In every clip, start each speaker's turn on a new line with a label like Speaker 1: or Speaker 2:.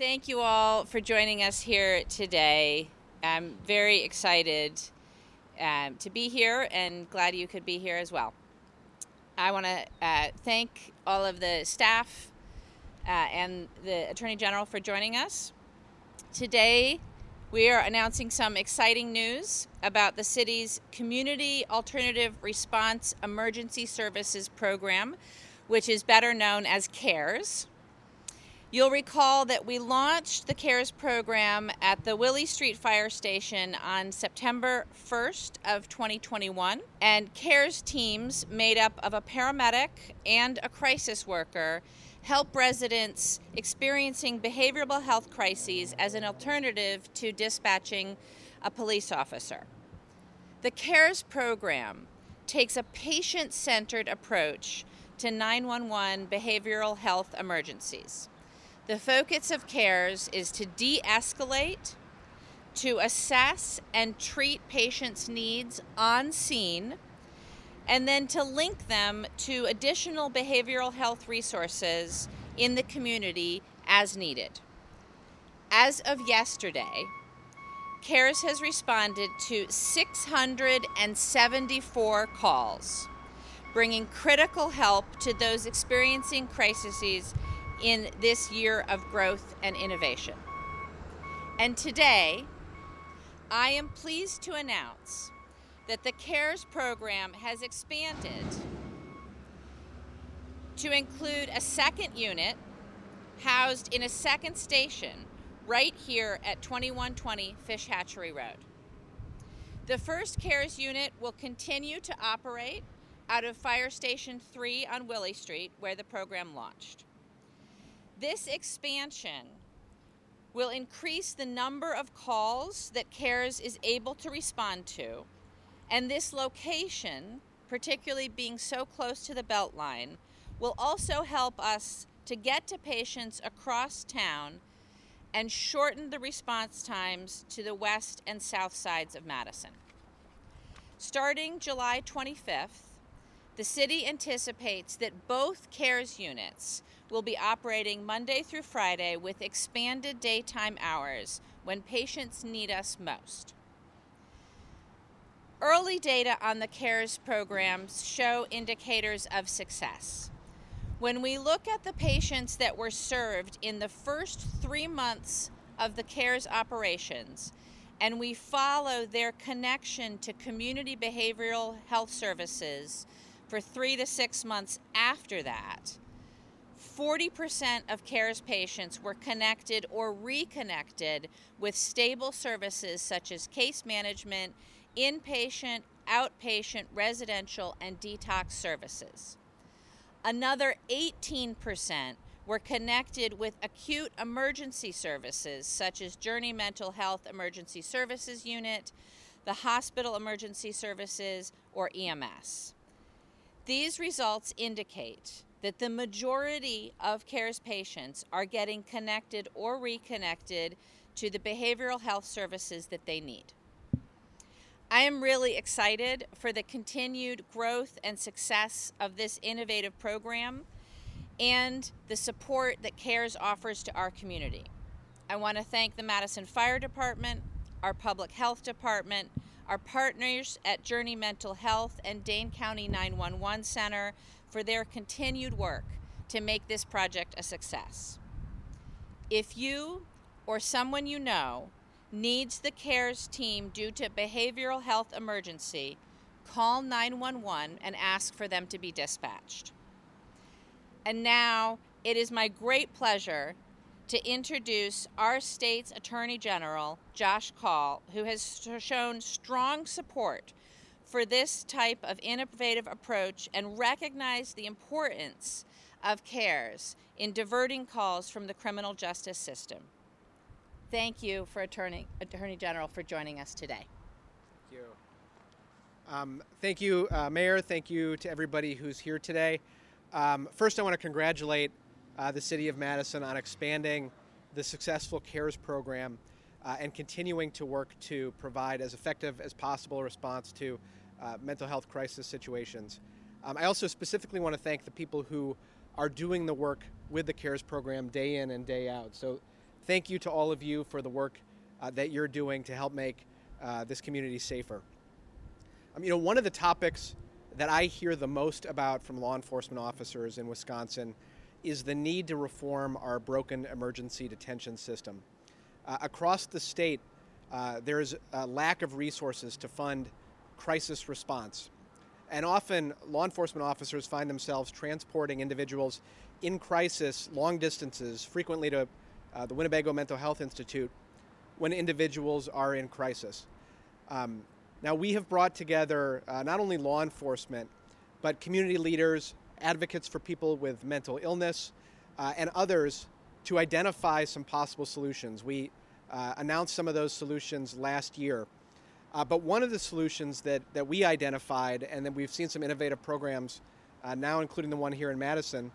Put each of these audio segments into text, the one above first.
Speaker 1: Thank you all for joining us here today. I'm very excited um, to be here and glad you could be here as well. I want to uh, thank all of the staff uh, and the Attorney General for joining us. Today, we are announcing some exciting news about the city's Community Alternative Response Emergency Services Program, which is better known as CARES. You'll recall that we launched the CARES program at the Willy Street Fire Station on September 1st of 2021, and CARES teams made up of a paramedic and a crisis worker help residents experiencing behavioral health crises as an alternative to dispatching a police officer. The CARES program takes a patient centered approach to 911 behavioral health emergencies. The focus of CARES is to de escalate, to assess and treat patients' needs on scene, and then to link them to additional behavioral health resources in the community as needed. As of yesterday, CARES has responded to 674 calls, bringing critical help to those experiencing crises in this year of growth and innovation. And today, I am pleased to announce that the CARES program has expanded to include a second unit housed in a second station right here at 2120 Fish Hatchery Road. The first CARES unit will continue to operate out of Fire Station 3 on Willy Street, where the program launched. This expansion will increase the number of calls that CARES is able to respond to, and this location, particularly being so close to the Beltline, will also help us to get to patients across town and shorten the response times to the west and south sides of Madison. Starting July 25th, the city anticipates that both CARES units will be operating Monday through Friday with expanded daytime hours when patients need us most. Early data on the CARES programs show indicators of success. When we look at the patients that were served in the first three months of the CARES operations, and we follow their connection to community behavioral health services for three to six months after that, 40% of CARES patients were connected or reconnected with stable services such as case management, inpatient, outpatient, residential, and detox services. Another 18% were connected with acute emergency services such as Journey Mental Health Emergency Services Unit, the Hospital Emergency Services, or EMS. These results indicate that the majority of CARES patients are getting connected or reconnected to the behavioral health services that they need. I am really excited for the continued growth and success of this innovative program and the support that CARES offers to our community. I want to thank the Madison Fire Department, our Public Health Department, our partners at Journey Mental Health and Dane County 911 Center for their continued work to make this project a success. If you or someone you know needs the CARES team due to behavioral health emergency, call 911 and ask for them to be dispatched. And now it is my great pleasure to introduce our state's Attorney General, Josh Kaul, who has shown strong support for this type of innovative approach and recognize the importance of CARES in diverting calls from the criminal justice system. Thank you for Attorney, Attorney General for joining us today.
Speaker 2: Thank you. Um, thank you, uh, Mayor. Thank you to everybody who's here today. Um, first, I want to congratulate uh, the City of Madison on expanding the successful CARES program uh, and continuing to work to provide as effective as possible response to uh, mental health crisis situations. Um, I also specifically want to thank the people who are doing the work with the CARES program day in and day out. So thank you to all of you for the work uh, that you're doing to help make uh, this community safer. Um, you know, one of the topics that I hear the most about from law enforcement officers in Wisconsin is the need to reform our broken emergency detention system. Uh, across the state, uh, there's a lack of resources to fund crisis response. And often, law enforcement officers find themselves transporting individuals in crisis long distances, frequently to uh, the Winnebago Mental Health Institute, when individuals are in crisis. Um, now, we have brought together uh, not only law enforcement, but community leaders, advocates for people with mental illness, uh, and others to identify some possible solutions. We uh, announced some of those solutions last year. Uh, but one of the solutions that, that we identified, and then we've seen some innovative programs uh, now, including the one here in Madison,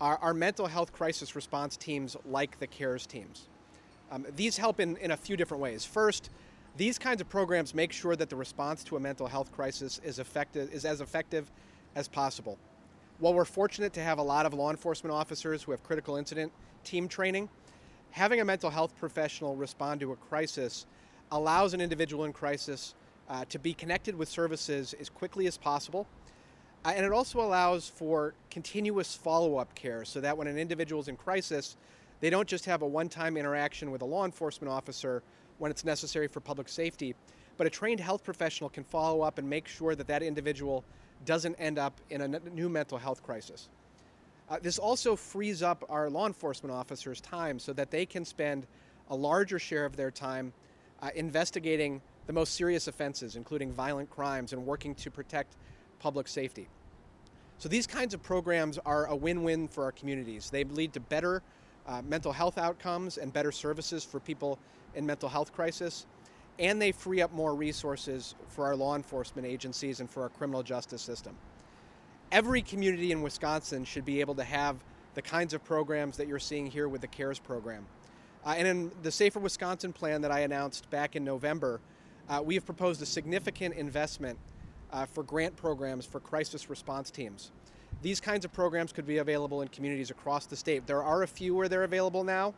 Speaker 2: are, are mental health crisis response teams like the CARES teams. Um, these help in, in a few different ways. First, these kinds of programs make sure that the response to a mental health crisis is, effective, is as effective as possible. While we're fortunate to have a lot of law enforcement officers who have critical incident team training, having a mental health professional respond to a crisis allows an individual in crisis uh, to be connected with services as quickly as possible. Uh, and it also allows for continuous follow up care so that when an individual is in crisis, they don't just have a one time interaction with a law enforcement officer when it's necessary for public safety, but a trained health professional can follow up and make sure that that individual doesn't end up in a new mental health crisis. Uh, this also frees up our law enforcement officers' time so that they can spend a larger share of their time uh, investigating the most serious offenses, including violent crimes, and working to protect public safety. So these kinds of programs are a win-win for our communities. They lead to better uh, mental health outcomes and better services for people in mental health crisis, and they free up more resources for our law enforcement agencies and for our criminal justice system. Every community in Wisconsin should be able to have the kinds of programs that you're seeing here with the CARES program. Uh, and in the Safer Wisconsin plan that I announced back in November, uh, we have proposed a significant investment uh, for grant programs for crisis response teams. These kinds of programs could be available in communities across the state. There are a few where they're available now,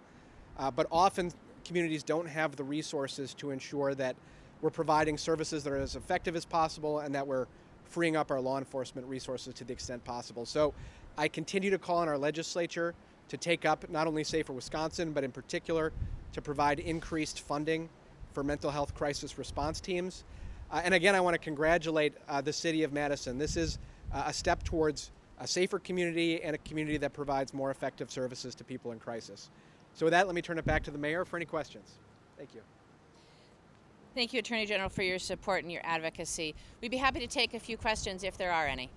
Speaker 2: uh, but often communities don't have the resources to ensure that we're providing services that are as effective as possible and that we're freeing up our law enforcement resources to the extent possible. So I continue to call on our legislature to take up not only Safer Wisconsin, but in particular to provide increased funding for mental health crisis response teams. Uh, and again, I want to congratulate uh, the City of Madison. This is uh, a step towards a safer community and a community that provides more effective services to people in crisis. So with that, let me turn it back to the mayor for any questions. Thank you.
Speaker 1: Thank you, Attorney General, for your support and your advocacy. We'd be happy to take a few questions if there are any.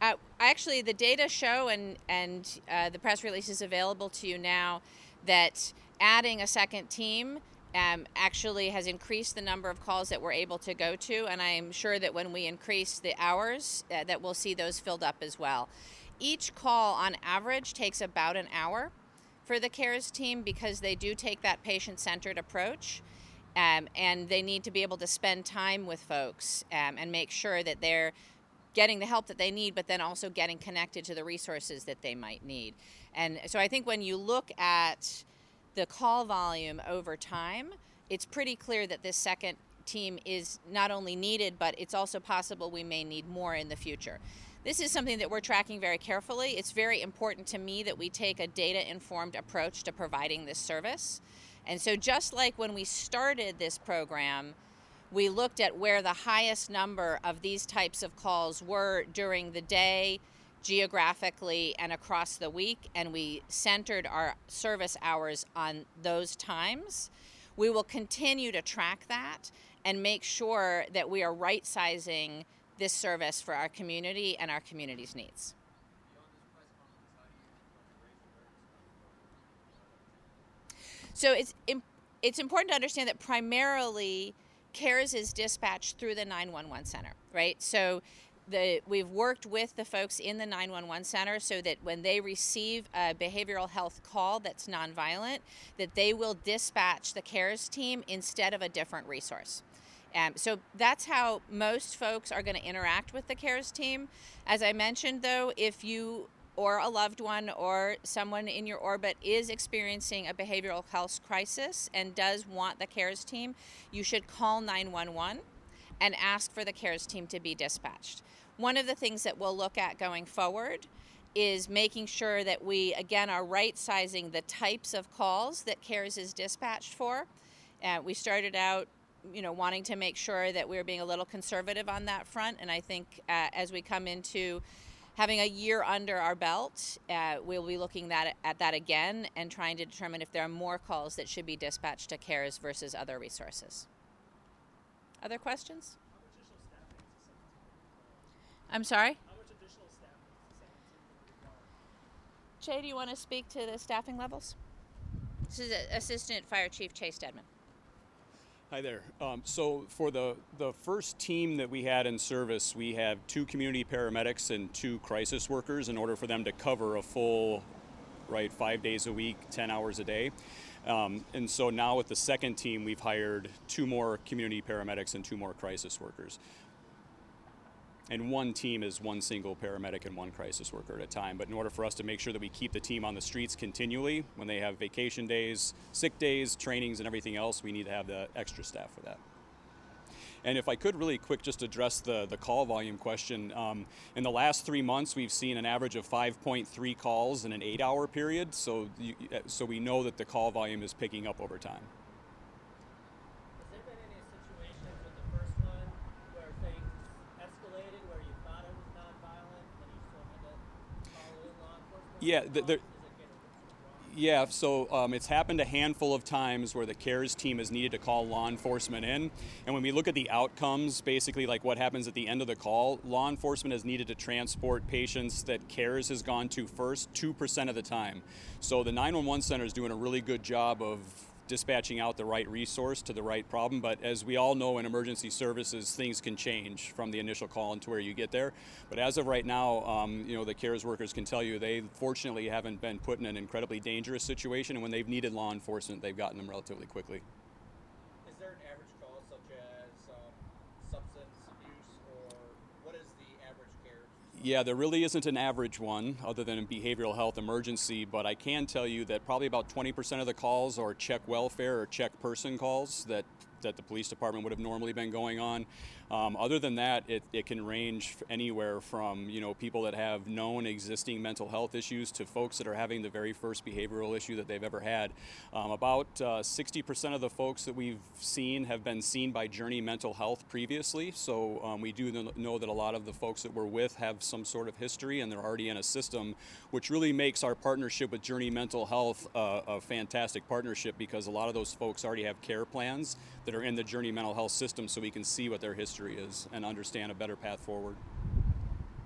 Speaker 1: Uh, actually, the data show, and and uh, the press release is available to you now, that adding a second team um, actually has increased the number of calls that we're able to go to, and I'm sure that when we increase the hours, uh, that we'll see those filled up as well. Each call, on average, takes about an hour for the CARES team because they do take that patient-centered approach. Um, and they need to be able to spend time with folks um, and make sure that they're getting the help that they need, but then also getting connected to the resources that they might need. And so I think when you look at the call volume over time, it's pretty clear that this second team is not only needed, but it's also possible we may need more in the future. This is something that we're tracking very carefully. It's very important to me that we take a data informed approach to providing this service. And so, just like when we started this program, we looked at where the highest number of these types of calls were during the day, geographically, and across the week, and we centered our service hours on those times. We will continue to track that and make sure that we are right sizing this service for our community and our community's needs. So it's it's important to understand that primarily CARES is dispatched through the 911 center, right? So the, we've worked with the folks in the 911 center so that when they receive a behavioral health call that's nonviolent, that they will dispatch the CARES team instead of a different resource. Um, so that's how most folks are going to interact with the CARES team. As I mentioned, though, if you or a loved one or someone in your orbit is experiencing a behavioral health crisis and does want the CARES team, you should call 911 and ask for the CARES team to be dispatched. One of the things that we'll look at going forward is making sure that we, again, are right sizing the types of calls that CARES is dispatched for. Uh, we started out you know wanting to make sure that we are being a little conservative on that front and i think uh, as we come into having a year under our belt uh, we'll be looking that, at that again and trying to determine if there are more calls that should be dispatched to cares versus other resources other questions i'm sorry Che, do you want to speak to the staffing levels? This is Assistant Fire Chief Che Stedman.
Speaker 3: Hi there. Um, so for the, the first team that we had in service, we have two community paramedics and two crisis workers in order for them to cover a full, right, five days a week, 10 hours a day. Um, and so now with the second team, we've hired two more community paramedics and two more crisis workers and one team is one single paramedic and one crisis worker at a time. But in order for us to make sure that we keep the team on the streets continually, when they have vacation days, sick days, trainings, and everything else, we need to have the extra staff for that. And if I could really quick just address the, the call volume question, um, in the last three months we've seen an average of 5.3 calls in an eight hour period, so, you, so we know that the call volume is picking up over time. Yeah, the, yeah, so um, it's happened a handful of times where the CARES team has needed to call law enforcement in. And when we look at the outcomes, basically like what happens at the end of the call, law enforcement has needed to transport patients that CARES has gone to first 2% of the time. So the 911 center is doing a really good job of dispatching out the right resource to the right problem. But as we all know in emergency services, things can change from the initial call into where you get there. But as of right now, um, you know, the CARES workers can tell you they fortunately haven't been put in an incredibly dangerous situation. And when they've needed law enforcement, they've gotten them relatively quickly. Yeah, there really isn't an average one other than a behavioral health emergency, but I can tell you that probably about 20% of the calls are check welfare or check person calls that that the police department would have normally been going on. Um, other than that, it, it can range anywhere from you know people that have known existing mental health issues to folks that are having the very first behavioral issue that they've ever had. Um, about uh, 60% of the folks that we've seen have been seen by Journey Mental Health previously, so um, we do know that a lot of the folks that we're with have some sort of history and they're already in a system, which really makes our partnership with Journey Mental Health uh, a fantastic partnership because a lot of those folks already have care plans that are in the Journey Mental Health system so we can see what their history is and understand a better path forward.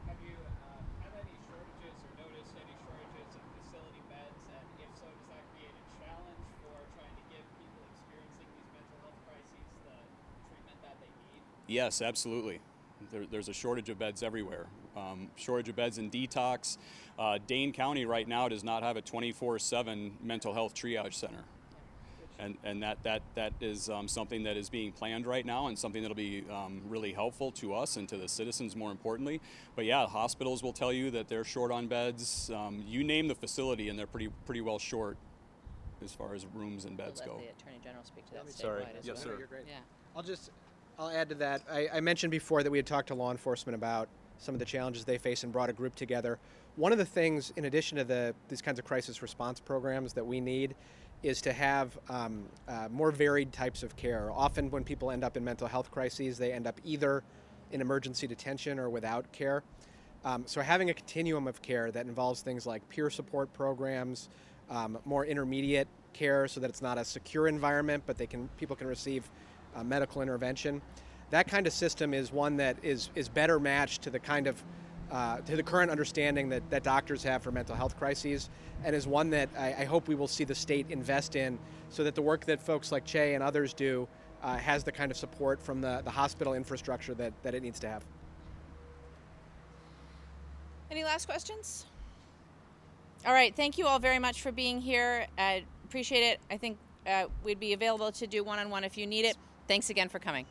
Speaker 4: Have you uh, had any shortages or noticed any shortages in facility beds? And if so, does that create a challenge for trying to give people experiencing these mental health crises the treatment that they need?
Speaker 3: Yes, absolutely. There, there's a shortage of beds everywhere. Um, shortage of beds in detox. Uh, Dane County right now does not have a 24 7 mental health triage center and, and that, that, that is um, something that is being planned right now and something that'll be um, really helpful to us and to the citizens more importantly. But yeah, hospitals will tell you that they're short on beds. Um, you name the facility and they're pretty, pretty well short as far as rooms and beds
Speaker 1: we'll
Speaker 3: go.
Speaker 1: the Attorney General speak to that
Speaker 3: Sorry.
Speaker 1: As
Speaker 3: yes,
Speaker 1: well.
Speaker 3: sir.
Speaker 2: You're great.
Speaker 1: Yeah.
Speaker 2: I'll just, I'll add to that. I, I mentioned before that we had talked to law enforcement about some of the challenges they face and brought a group together. One of the things, in addition to the these kinds of crisis response programs that we need, is to have um, uh, more varied types of care. Often, when people end up in mental health crises, they end up either in emergency detention or without care. Um, so, having a continuum of care that involves things like peer support programs, um, more intermediate care, so that it's not a secure environment, but they can people can receive uh, medical intervention. That kind of system is one that is is better matched to the kind of uh, to the current understanding that, that doctors have for mental health crises, and is one that I, I, hope we will see the state invest in so that the work that folks like Che and others do uh, has the kind of support from the, the hospital infrastructure that, that it needs to have.
Speaker 1: Any last questions? All right, thank you all very much for being here. I appreciate it. I think uh, we'd be available to do one on one if you need it. Thanks again for coming.